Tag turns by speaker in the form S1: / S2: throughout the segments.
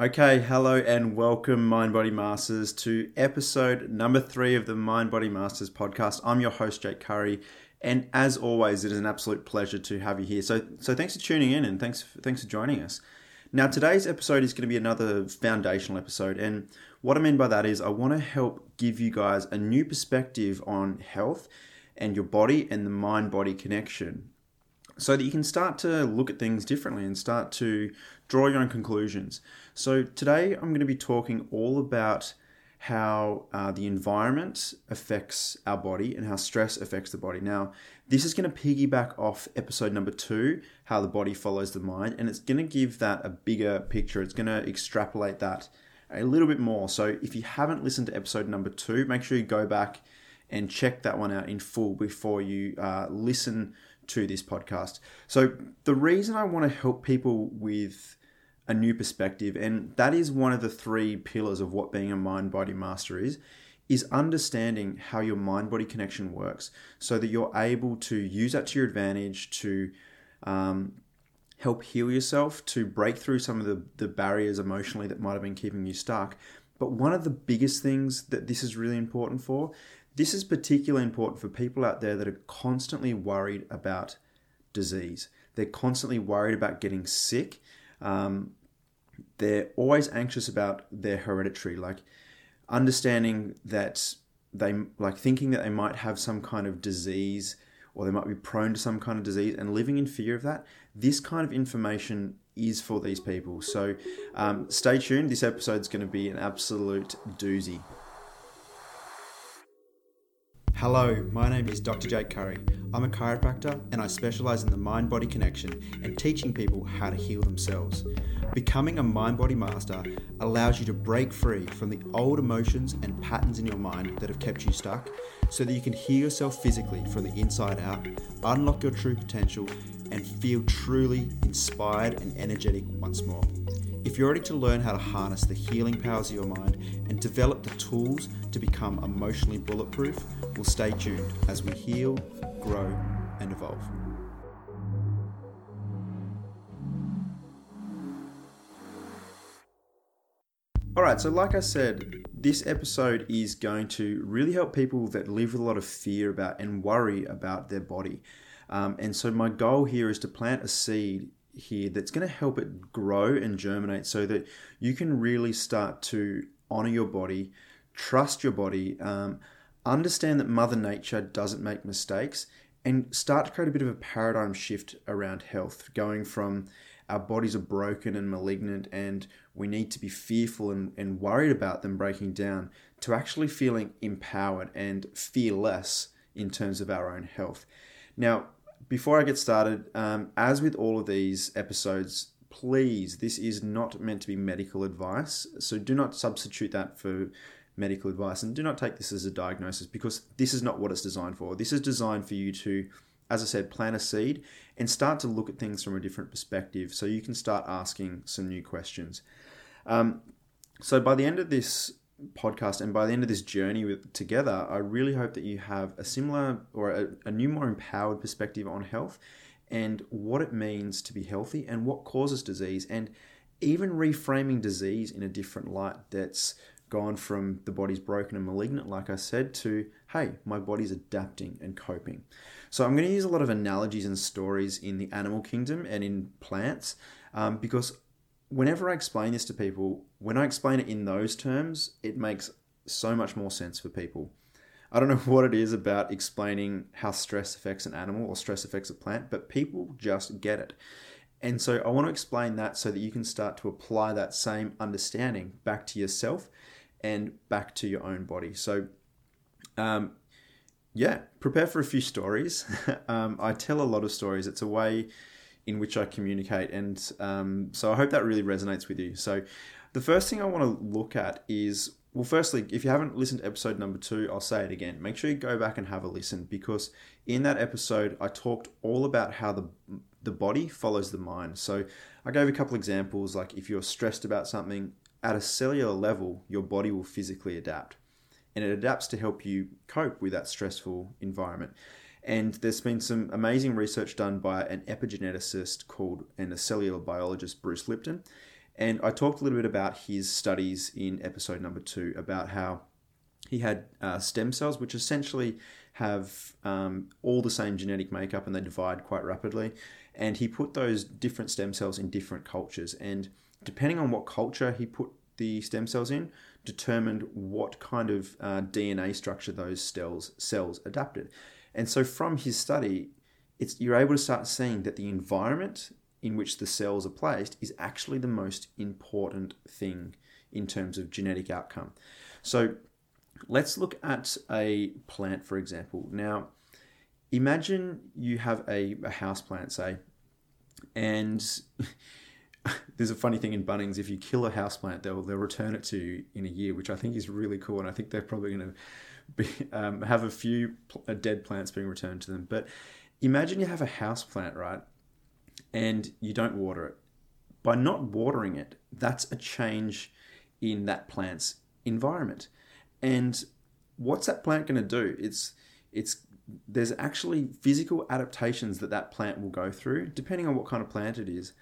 S1: Okay, hello and welcome, Mind Body Masters, to episode number three of the Mind Body Masters podcast. I'm your host, Jake Curry, and as always, it is an absolute pleasure to have you here. So, so thanks for tuning in and thanks thanks for joining us. Now, today's episode is going to be another foundational episode, and what I mean by that is I want to help give you guys a new perspective on health and your body and the mind body connection so that you can start to look at things differently and start to draw your own conclusions. So, today I'm going to be talking all about how uh, the environment affects our body and how stress affects the body. Now, this is going to piggyback off episode number two, how the body follows the mind, and it's going to give that a bigger picture. It's going to extrapolate that a little bit more. So, if you haven't listened to episode number two, make sure you go back and check that one out in full before you uh, listen to this podcast. So, the reason I want to help people with a new perspective, and that is one of the three pillars of what being a mind body master is, is understanding how your mind body connection works so that you're able to use that to your advantage to um, help heal yourself, to break through some of the, the barriers emotionally that might have been keeping you stuck. But one of the biggest things that this is really important for this is particularly important for people out there that are constantly worried about disease. They're constantly worried about getting sick. Um, they're always anxious about their hereditary, like understanding that they like thinking that they might have some kind of disease or they might be prone to some kind of disease and living in fear of that. This kind of information is for these people. So um, stay tuned. This episode is going to be an absolute doozy. Hello, my name is Dr. Jake Curry. I'm a chiropractor and I specialize in the mind body connection and teaching people how to heal themselves. Becoming a mind body master allows you to break free from the old emotions and patterns in your mind that have kept you stuck so that you can heal yourself physically from the inside out, unlock your true potential, and feel truly inspired and energetic once more. If you're ready to learn how to harness the healing powers of your mind and develop the tools to become emotionally bulletproof, well, stay tuned as we heal, grow, and evolve. All right, so like I said, this episode is going to really help people that live with a lot of fear about and worry about their body. Um, and so, my goal here is to plant a seed here that's going to help it grow and germinate so that you can really start to honor your body, trust your body, um, understand that Mother Nature doesn't make mistakes, and start to create a bit of a paradigm shift around health, going from our bodies are broken and malignant and we need to be fearful and, and worried about them breaking down to actually feeling empowered and fearless in terms of our own health. Now, before I get started, um, as with all of these episodes, please, this is not meant to be medical advice. So do not substitute that for medical advice and do not take this as a diagnosis because this is not what it's designed for. This is designed for you to, as I said, plant a seed and start to look at things from a different perspective so you can start asking some new questions. Um, so by the end of this podcast and by the end of this journey with together i really hope that you have a similar or a, a, new more empowered perspective on health and what it means to be healthy and what causes disease and even reframing disease in a different light that's gone from the body's broken and malignant like i said to hey my body's adapting and coping. So i'm going to use a lot of analogies and stories in the animal kingdom and in plants um, because whenever I explain this to people, when I explain it in those terms, it makes so much more sense for people. I don't know what it is about explaining how stress affects an animal or stress affects a plant, but people just get it. And so I want to explain that so that you can start to apply that same understanding back to yourself and back to your own body. So, um, yeah, prepare for a few stories. um, I tell a lot of stories. It's a way in which I communicate. And um, so I hope that really resonates with you. So the first thing I want to look at is well, firstly, if you haven't listened to episode number two, I'll say it again. Make sure you go back and have a listen because in that episode, I talked all about how the the body follows the mind. So I gave a couple examples, like if you're stressed about something at a cellular level, your body will physically adapt, and it adapts to help you cope with that stressful environment. And there's been some amazing research done by an epigeneticist called and a cellular biologist, Bruce Lipton. And I talked a little bit about his studies in episode number two about how he had uh, stem cells, which essentially have um, all the same genetic makeup and they divide quite rapidly. And he put those different stem cells in different cultures. And depending on what culture he put the stem cells in, determined what kind of uh, DNA structure those cells cells adapted. And so from his study, it's you're able to start seeing that the environment in which the cells are placed is actually the most important thing in terms of genetic outcome. So let's look at a plant, for example. Now, imagine you have a, a house plant, say, and there's a funny thing in Bunnings. If you kill a house plant, they'll they'll return it to you in a year, which I think is really cool. And I think they're probably going to be, um, have a few uh, dead plants being returned to them. But imagine you have a house plant, right? And you don't water it. By not watering it, that's a change in that plant's environment. And what's that plant going to do? It's it's there's actually physical adaptations that that plant will go through, depending on what kind of plant it is,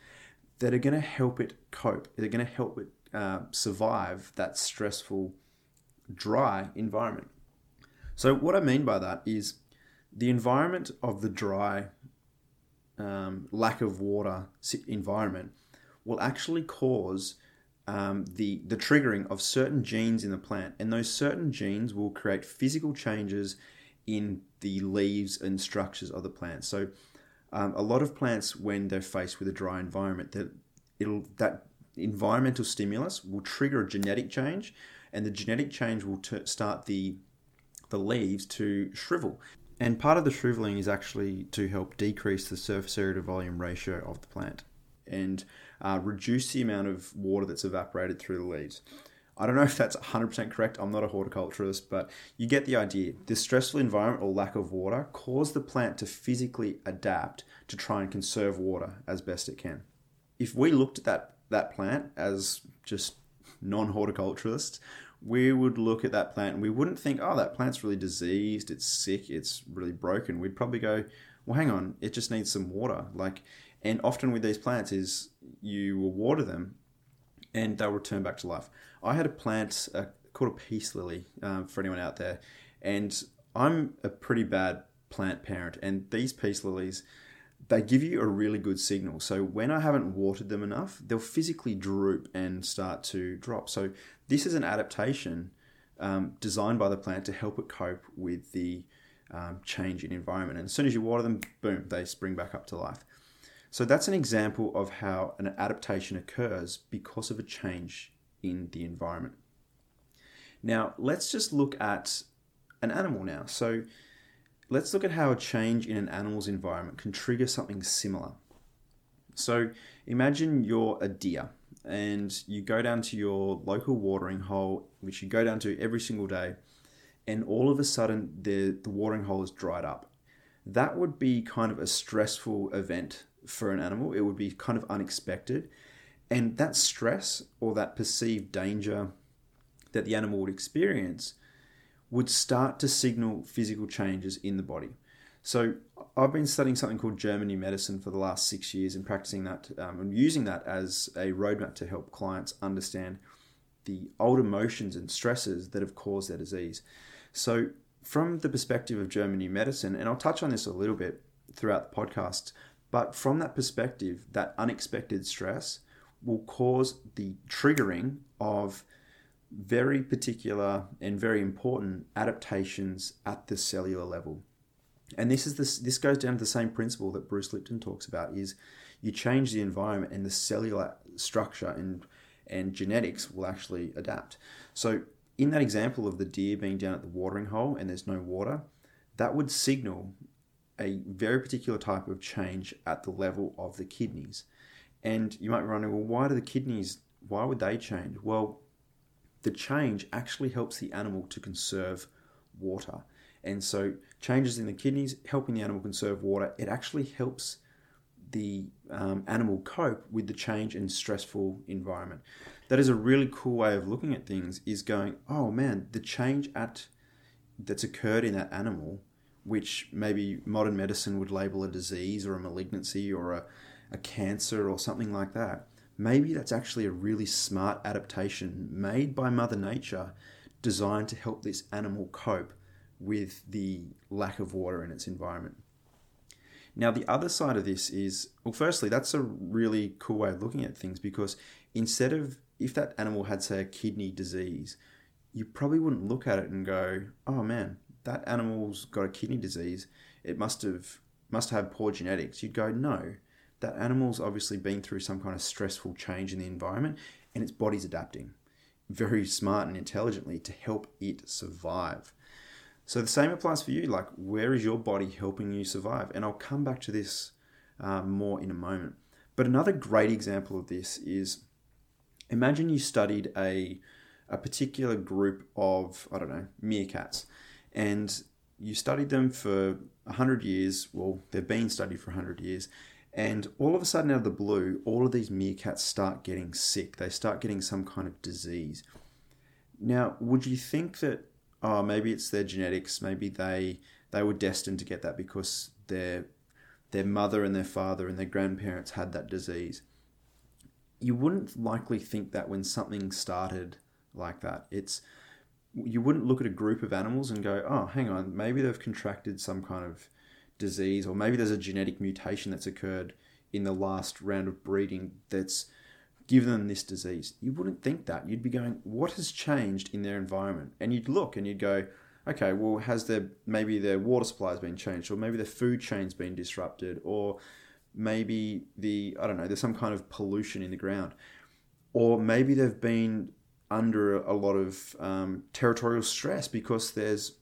S1: that are going to help it cope. They're going to help it uh, survive that stressful, dry environment. So, what I mean by that is the environment of the dry, um, lack of water environment will actually cause um, the, the triggering of certain genes in the plant. And those certain genes will create physical changes in the leaves and structures of the plant. So, um, a lot of plants, when they're faced with a dry environment, that it'll that environmental stimulus will trigger a genetic change, and the genetic change will t- start the the leaves to shrivel. And part of the shriveling is actually to help decrease the surface area to volume ratio of the plant and uh, reduce the amount of water that's evaporated through the leaves. I don't know if that's 100% correct. I'm not a horticulturist, but you get the idea. This stressful environment or lack of water cause the plant to physically adapt to try and conserve water as best it can. If we looked at that, that plant as just non horticulturists, we would look at that plant and we wouldn't think, oh, that plant's really diseased, it's sick, it's really broken. We'd probably go, well, hang on, it just needs some water. Like, and often with these plants is you will water them and they'll return back to life. I had a plant uh, called a peace lily um, for anyone out there, and I'm a pretty bad plant parent. And these peace lilies, they give you a really good signal. So when I haven't watered them enough, they'll physically droop and start to drop. So this is an adaptation um, designed by the plant to help it cope with the um, change in environment. And as soon as you water them, boom, they spring back up to life. So that's an example of how an adaptation occurs because of a change in the environment. Now, let's just look at an animal now. So let's look at how a change in an animal's environment can trigger something similar. So imagine you're a deer and you go down to your local watering hole, which you go down to every single day, and all of a sudden the, the watering hole is dried up. That would be kind of a stressful event for an animal. It would be kind of unexpected. And that stress or that perceived danger that the animal would experience would start to signal physical changes in the body. So I've been studying something called German New Medicine for the last six years and practicing that um, and using that as a roadmap to help clients understand the old emotions and stresses that have caused their disease. So from the perspective of German New Medicine, and I'll touch on this a little bit throughout the podcast, but from that perspective, that unexpected stress will cause the triggering of very particular and very important adaptations at the cellular level. And this is this this goes down to the same principle that Bruce Lipton talks about is you change the environment and the cellular structure and and genetics will actually adapt. So in that example of the deer being down at the watering hole and there's no water, that would signal a very particular type of change at the level of the kidneys. And you might be wondering, well, why do the kidneys, why would they change? Well, the change actually helps the animal to conserve water. And so changes in the kidneys, helping the animal conserve water, it actually helps the um, animal cope with the change in stressful environment. That is a really cool way of looking at things is going, oh man, the change at that's occurred in that animal which maybe modern medicine would label a disease or a malignancy or a, a cancer or something like that. Maybe that's actually a really smart adaptation made by Mother Nature designed to help this animal cope with the lack of water in its environment. Now, the other side of this is well, firstly, that's a really cool way of looking at things because instead of if that animal had, say, a kidney disease, you probably wouldn't look at it and go, oh man, that animal's got a kidney disease. It must have must have poor genetics. You'd go, no, that animal's obviously been through some kind of stressful change in the environment and its body's adapting very smart and intelligently to help it survive. So the same applies for you. Like, where is your body helping you survive? And I'll come back to this uh, more in a moment. But another great example of this is imagine you studied a, a particular group of, I don't know, meerkats, and you studied them for 100 years. Well, they've been studied for 100 years. And all of a sudden, out of the blue, all of these meerkats start getting sick. They start getting some kind of disease. Now, would you think that, oh, maybe it's their genetics, maybe they they were destined to get that because their their mother and their father and their grandparents had that disease. You wouldn't likely think that when something started like that. It's you wouldn't look at a group of animals and go, oh, hang on, maybe they've contracted some kind of disease, or maybe there's a genetic mutation that's occurred in the last round of breeding that's given them this disease. You wouldn't think that. You'd be going, what has changed in their environment? And you'd look and you'd go, okay, well, has their maybe their water supply has been changed, or maybe their food chain's been disrupted, or maybe the I don't know, there's some kind of pollution in the ground, or maybe they've been under a lot of um, territorial stress because there's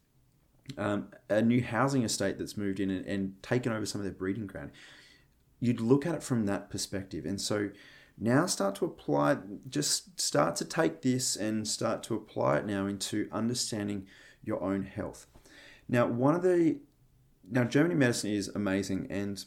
S1: um, a new housing estate that's moved in and, and taken over some of their breeding ground. You'd look at it from that perspective. And so now start to apply, just start to take this and start to apply it now into understanding your own health. Now, one of the, now German New Medicine is amazing. And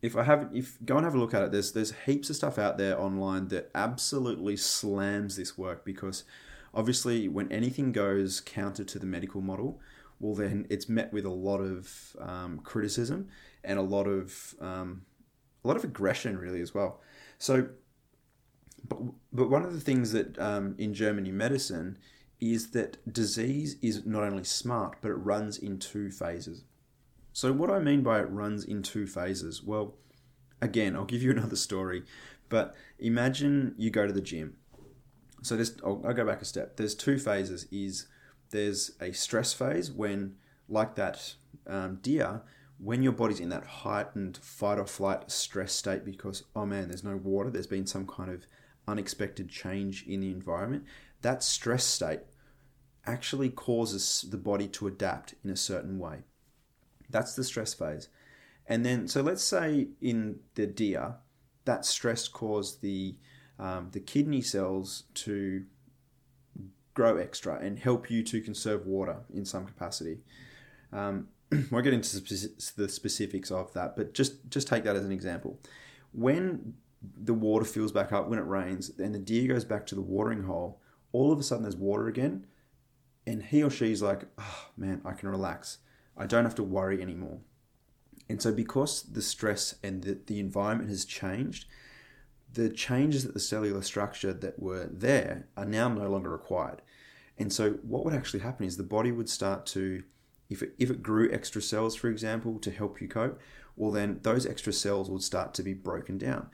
S1: if I haven't, if go and have a look at it, there's, there's heaps of stuff out there online that absolutely slams this work because obviously when anything goes counter to the medical model, well, then it's met with a lot of um, criticism and a lot of um, a lot of aggression, really, as well. So, but, but one of the things that um, in German New Medicine is that disease is not only smart, but it runs in two phases. So, what I mean by it runs in two phases, well, again, I'll give you another story, but imagine you go to the gym. So, this I'll, I'll go back a step. There's two phases. Is there's a stress phase when, like that um, deer, when your body's in that heightened fight or flight stress state because, oh man, there's no water, there's been some kind of unexpected change in the environment, that stress state actually causes the body to adapt in a certain way. That's the stress phase. And then, so let's say in the deer, that stress caused the um, the kidney cells to grow extra and help you to conserve water in some capacity. Um, won't get into the specifics of that, but just just take that as an example. When the water fills back up when it rains, and the deer goes back to the watering hole, all of a sudden there's water again, and he or she's like, oh, man, I can relax. I don't have to worry anymore. And so, because the stress and the, the environment has changed, the changes at the cellular structure that were there are now no longer required. And so, what would actually happen is the body would start to, if it, if it grew extra cells, for example, to help you cope, well, then those extra cells would start to be broken down.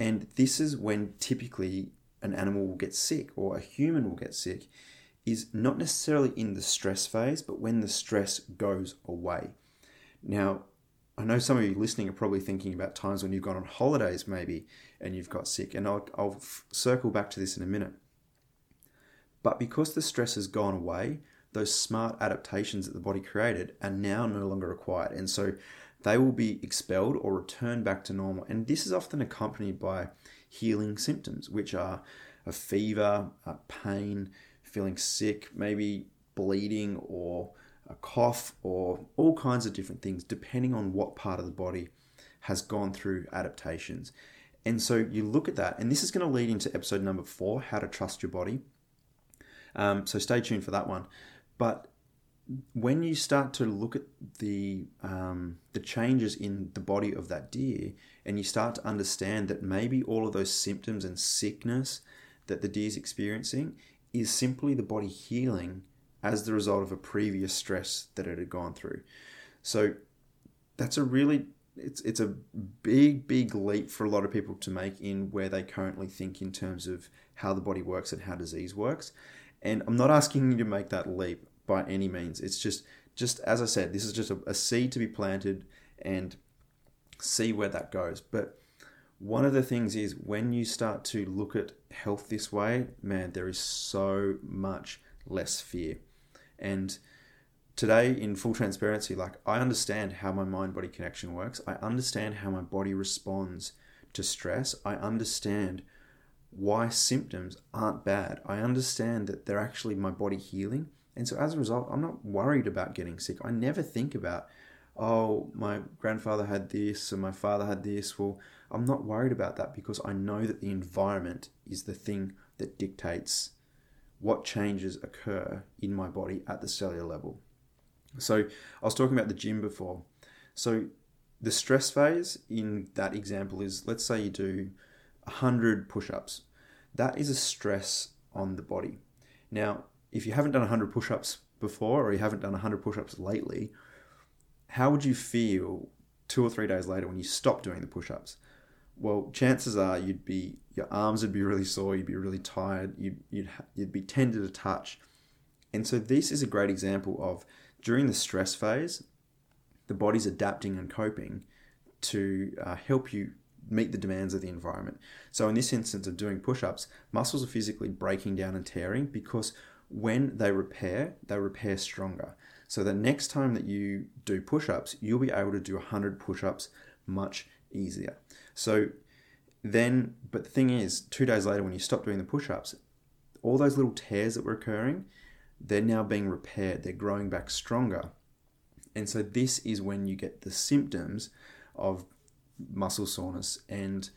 S1: And this is when typically an animal will get sick or a human will get sick, is not necessarily in the stress phase, but when the stress goes away. Now, I know some of you listening are probably thinking about times when you've gone on holidays, maybe, and you've got sick. And I'll, I'll circle back to this in a minute. But because the stress has gone away, those smart adaptations that the body created are now no longer required. And so they will be expelled or returned back to normal. And this is often accompanied by healing symptoms, which are a fever, a pain, feeling sick, maybe bleeding or a cough or all kinds of different things, depending on what part of the body has gone through adaptations. And so you look at that, and this is going to lead into episode number four how to trust your body. Um, so stay tuned for that one. But when you start to look at the um, the changes in the body of that deer, and you start to understand that maybe all of those symptoms and sickness that the deer is experiencing is simply the body healing as the result of a previous stress that it had gone through. So that's a really it's it's a big big leap for a lot of people to make in where they currently think in terms of how the body works and how disease works. And I'm not asking you to make that leap by any means. It's just just as I said, this is just a, a seed to be planted and see where that goes. But one of the things is when you start to look at health this way, man, there is so much less fear. And today, in full transparency, like I understand how my mind body connection works. I understand how my body responds to stress. I understand why symptoms aren't bad. I understand that they're actually my body healing. And so as a result, I'm not worried about getting sick. I never think about, oh, my grandfather had this and my father had this. Well, I'm not worried about that because I know that the environment is the thing that dictates what changes occur in my body at the cellular level. So I was talking about the gym before. So the stress phase in that example is let's say you do 100 push ups. That is a stress on the body. Now, if you haven't done 100 push ups before or you haven't done 100 push ups lately, how would you feel two or three days later when you stop doing the push ups? Well, chances are you'd be your arms would be really sore, you'd be really tired, you'd you'd, you'd be tender to touch. And so this is a great example of during the stress phase, the body's adapting and coping to uh, help you meet the demands of the environment. So in this instance of doing push-ups, muscles are physically breaking down and tearing because when they repair, they repair stronger. So the next time that you do push ups, you'll be able to do 100 push ups much easier. So then, but the thing is, two days later, when you stop doing the push ups, all those little tears that were occurring, they're now being repaired, they're growing back stronger. And so, this is when you get the symptoms of muscle soreness and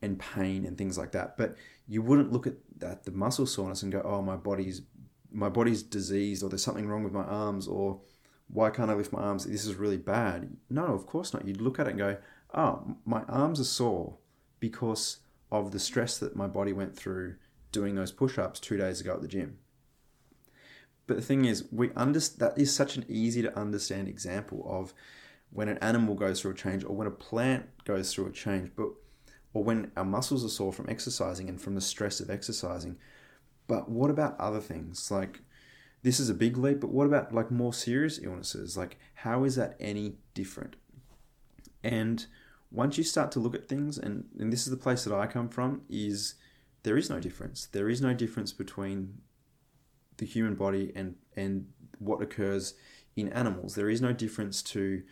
S1: and pain and things like that. But you wouldn't look at that the muscle soreness and go, "Oh, my body's my body's diseased, or there's something wrong with my arms, or why can't I lift my arms? This is really bad." No, of course not. You'd look at it and go, "Oh, my arms are sore because of the stress that my body went through doing those push-ups two days ago at the gym." But the thing is, we under, that is such an easy to understand example of when an animal goes through a change or when a plant goes through a change. But or when our muscles are sore from exercising and from the stress of exercising. But what about other things? Like, this is a big leap, but what about like more serious illnesses? Like, how is that any different? And once you start to look at things, and, and this is the place that I come from, is there is no difference. There is no difference between the human body and, and what occurs in animals. There is no difference to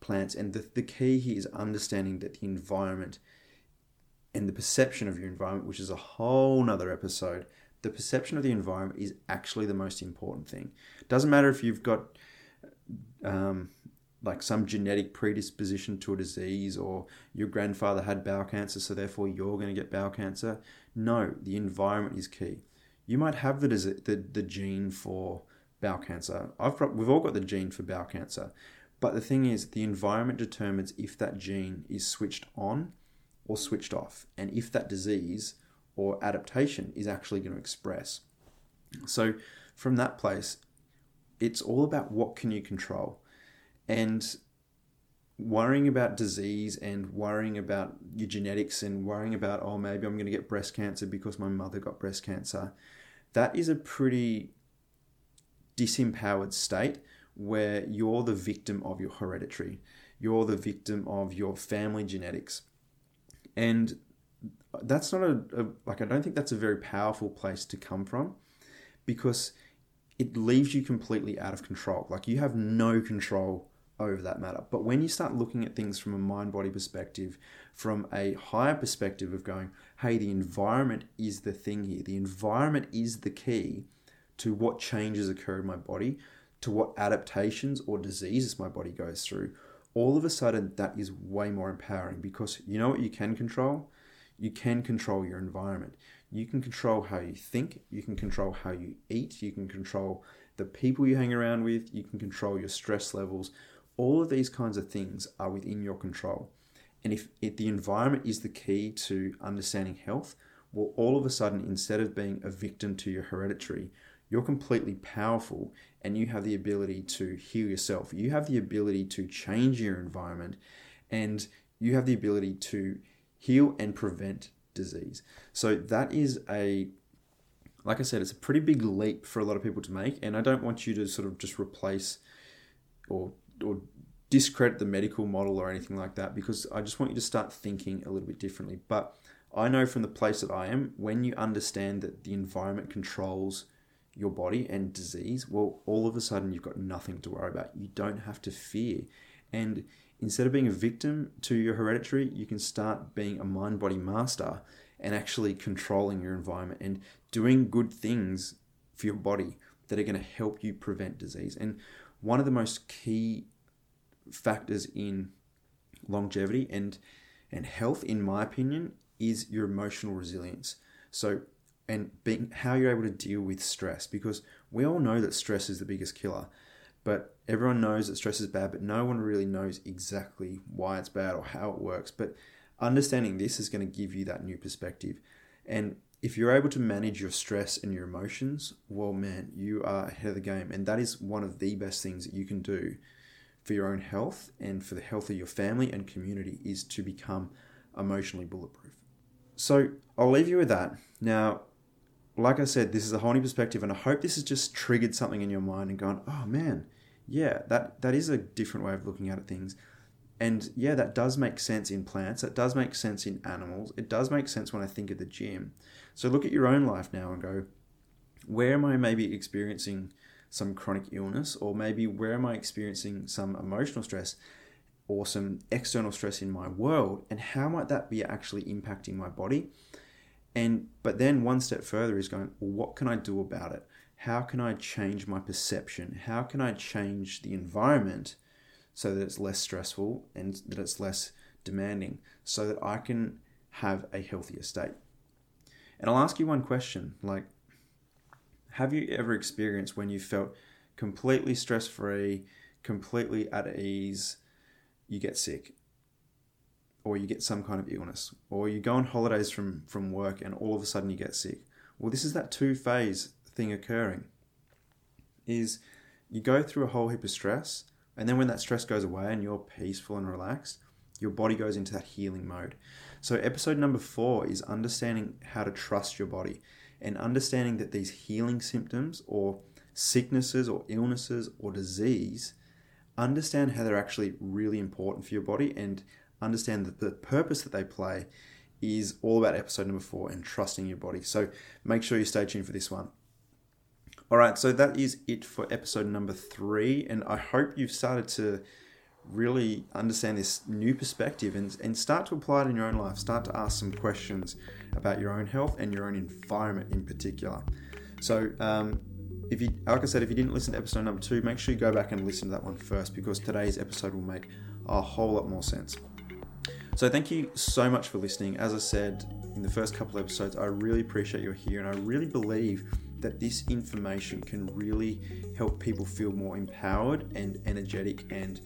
S1: plants. And the, the key here is understanding that the environment and the perception of your environment, which is a whole nother episode, the perception of the environment is actually the most important thing. Doesn't matter if you've got um, like some genetic predisposition to a disease or your grandfather had bowel cancer, so therefore you're going to get bowel cancer. No, the environment is key. You might have the, the, the gene for bowel cancer. I've we've all got the gene for bowel cancer. But the thing is, the environment determines if that gene is switched on or switched off, and if that disease or adaptation is actually going to express. So, from that place, it's all about what can you control. And worrying about disease and worrying about your genetics and worrying about, oh, maybe I'm going to get breast cancer because my mother got breast cancer, that is a pretty disempowered state where you're the victim of your hereditary. You're the victim of your family genetics and that's not a, a, like i don't think that's a very powerful place to come from because it leaves you completely out of control like you have no control over that matter but when you start looking at things from a mind body perspective from a higher perspective of going hey the environment is the thing here the environment is the key to what changes occur in my body to what adaptations or diseases my body goes through all of a sudden that is way more empowering because you know what you can control? You can control your environment. You can control how you think, you can control how you eat, you can control the people you hang around with, you can control your stress levels. All of these kinds of things are within your control. And if, if the environment is the key to understanding health, well, all of a sudden, instead of being a victim to your hereditary, you're completely powerful and you have the ability to heal yourself. You have the ability to change your environment and you have the ability to heal and prevent disease. So that is a like I said, it's a pretty big leap for a lot of people to make, and I don't want you to sort of just replace or or discredit the medical model or anything like that because I just want you to start thinking a little bit differently. But I know from the place that I am, when you understand that the environment controls your body and disease, well, all of a sudden you've got nothing to worry about. You don't have to fear. And instead of being a victim to your hereditary, you can start being a mind body master and actually controlling your environment and doing good things for your body that are going to help you prevent disease. And one of the most key factors in longevity and and health in my opinion is your emotional resilience. So and being how you're able to deal with stress because we all know that stress is the biggest killer. But everyone knows that stress is bad, but no one really knows exactly why it's bad or how it works. But understanding this is going to give you that new perspective. And if you're able to manage your stress and your emotions, well, man, you are ahead of the game. And that is one of the best things that you can do for your own health and for the health of your family and community is to become emotionally bulletproof. So I'll leave you with that. Now, like I said, this is a whole new perspective, and I hope this has just triggered something in your mind and gone, oh man, yeah, that, that is a different way of looking at things. And yeah, that does make sense in plants. That does make sense in animals. It does make sense when I think of the gym. So look at your own life now and go, where am I maybe experiencing some chronic illness, or maybe where am I experiencing some emotional stress or some external stress in my world, and how might that be actually impacting my body? And but then one step further is going, well, what can I do about it? How can I change my perception? How can I change the environment? so that it's less stressful and that it's less demanding so that I can have a healthier state. And I'll ask you one question like, have you ever experienced when you felt completely stress free, completely at ease, you get sick? Or you get some kind of illness, or you go on holidays from, from work and all of a sudden you get sick. Well, this is that two phase thing occurring. Is you go through a whole heap of stress, and then when that stress goes away and you're peaceful and relaxed, your body goes into that healing mode. So, episode number four is understanding how to trust your body and understanding that these healing symptoms or sicknesses or illnesses or disease, understand how they're actually really important for your body and understand that the purpose that they play is all about episode number four and trusting your body. So, make sure you stay tuned for this one. All right, so that is it for episode number three, and I hope you've started to really understand this new perspective and, and start to apply it in your own life. Start to ask some questions about your own health and your own environment in particular. So, um, if you, like I said, if you didn't listen to episode number two, make sure you go back and listen to that one first because today's episode will make a whole lot more sense. So, thank you so much for listening. As I said in the first couple episodes, I really appreciate you're here and I really believe that this information can really help people feel more empowered and energetic and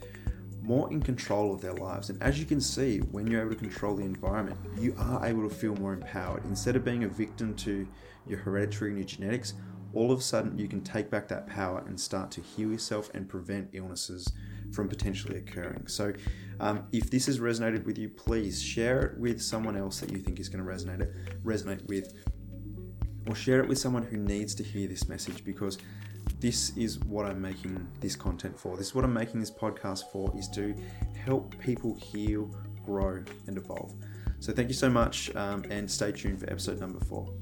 S1: more in control of their lives. And as you can see, when you're able to control the environment, you are able to feel more empowered. Instead of being a victim to your hereditary and your genetics, all of a sudden you can take back that power and start to heal yourself and prevent illnesses from potentially occurring. So, um, if this has resonated with you, please share it with someone else that you think is going to resonate it, resonate with or share it with someone who needs to hear this message because this is what I'm making this content for. This is what I'm making this podcast for is to help people heal, grow, and evolve. So thank you so much um, and stay tuned for episode number four.